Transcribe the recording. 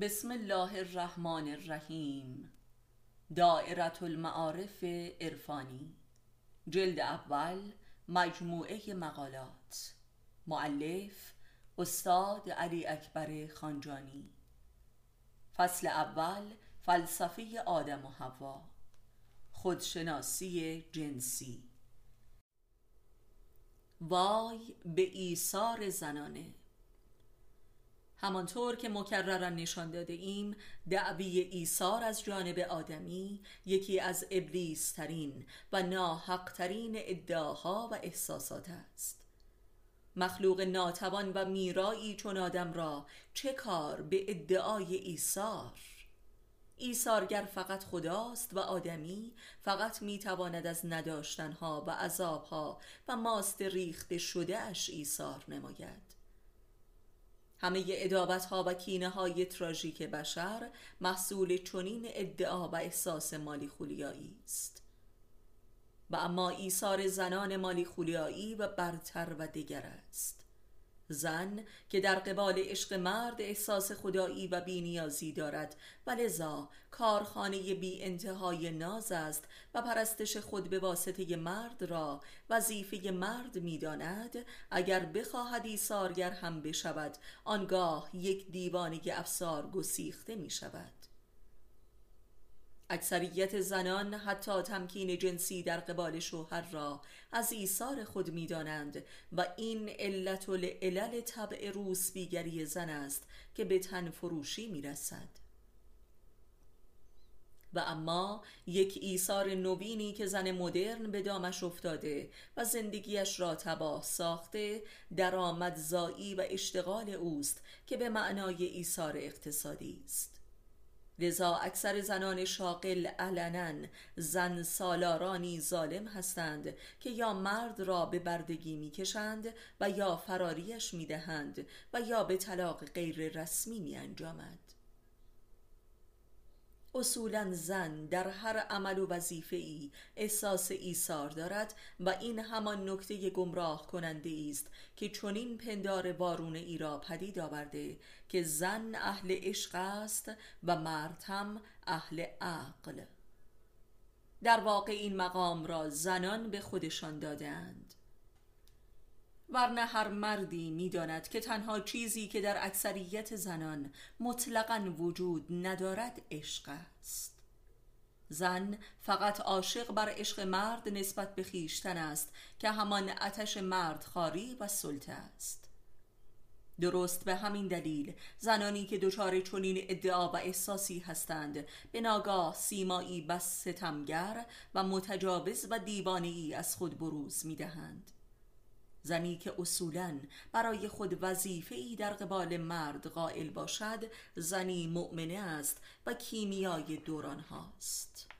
بسم الله الرحمن الرحیم. دائرة المعارف عرفانی. جلد اول مجموعه مقالات. معلف استاد علی اکبر خانجانی. فصل اول فلسفه آدم و حوا. خودشناسی جنسی. وای به ایثار زنانه. همانطور که مکررا نشان داده ایم دعوی ایثار از جانب آدمی یکی از ابلیس ترین و ناحق ترین ادعاها و احساسات است. مخلوق ناتوان و میرایی چون آدم را چه کار به ادعای ایثار؟ ایثارگر فقط خداست و آدمی فقط می‌تواند از نداشتنها و عذابها و ماست ریخته شده اش ایثار نماید. همه ادابت ها و کینه های تراژیک بشر محصول چنین ادعا و احساس مالی خولیایی است. و اما ایثار زنان مالی خولیایی و برتر و دیگر است. زن که در قبال عشق مرد احساس خدایی و بینیازی دارد و لذا کارخانه بی انتهای ناز است و پرستش خود به واسطه مرد را وظیفه مرد می‌داند اگر بخواهد ایثارگر هم بشود آنگاه یک دیوانه افسار گسیخته می شود. اکثریت زنان حتی تمکین جنسی در قبال شوهر را از ایثار خود می‌دانند و این علت العلل طبع روسبیگری زن است که به تن فروشی می‌رسد. و اما یک ایثار نوینی که زن مدرن به دامش افتاده و زندگیش را تباه ساخته درآمد زایی و اشتغال اوست که به معنای ایثار اقتصادی است. لذا اکثر زنان شاغل علنا زن سالارانی ظالم هستند که یا مرد را به بردگی می‌کشند و یا فراریش می‌دهند و یا به طلاق غیر رسمی می انجامد اصولا زن در هر عمل و وظیفه ای احساس ایثار دارد و این همان نکته گمراه کننده است که چنین پندار وارونه ای را پدید آورده که زن اهل عشق است و مرد هم اهل عقل. در واقع این مقام را زنان به خودشان دادند ورنه هر مردی می‌داند که تنها چیزی که در اکثریت زنان مطلقا وجود ندارد عشق است. زن فقط عاشق بر عشق مرد نسبت به خیشتن است که همان آتش مرد خاری و سلطه است. درست به همین دلیل زنانی که دچار چنین ادعا و احساسی هستند به ناگاه سیمایی بس ستمگر و متجاوز و دیوانه از خود بروز می‌دهند. زنی که اصولا برای خود وظیفه ای در قبال مرد قائل باشد زنی مؤمنه است و کیمیای دوران هاست.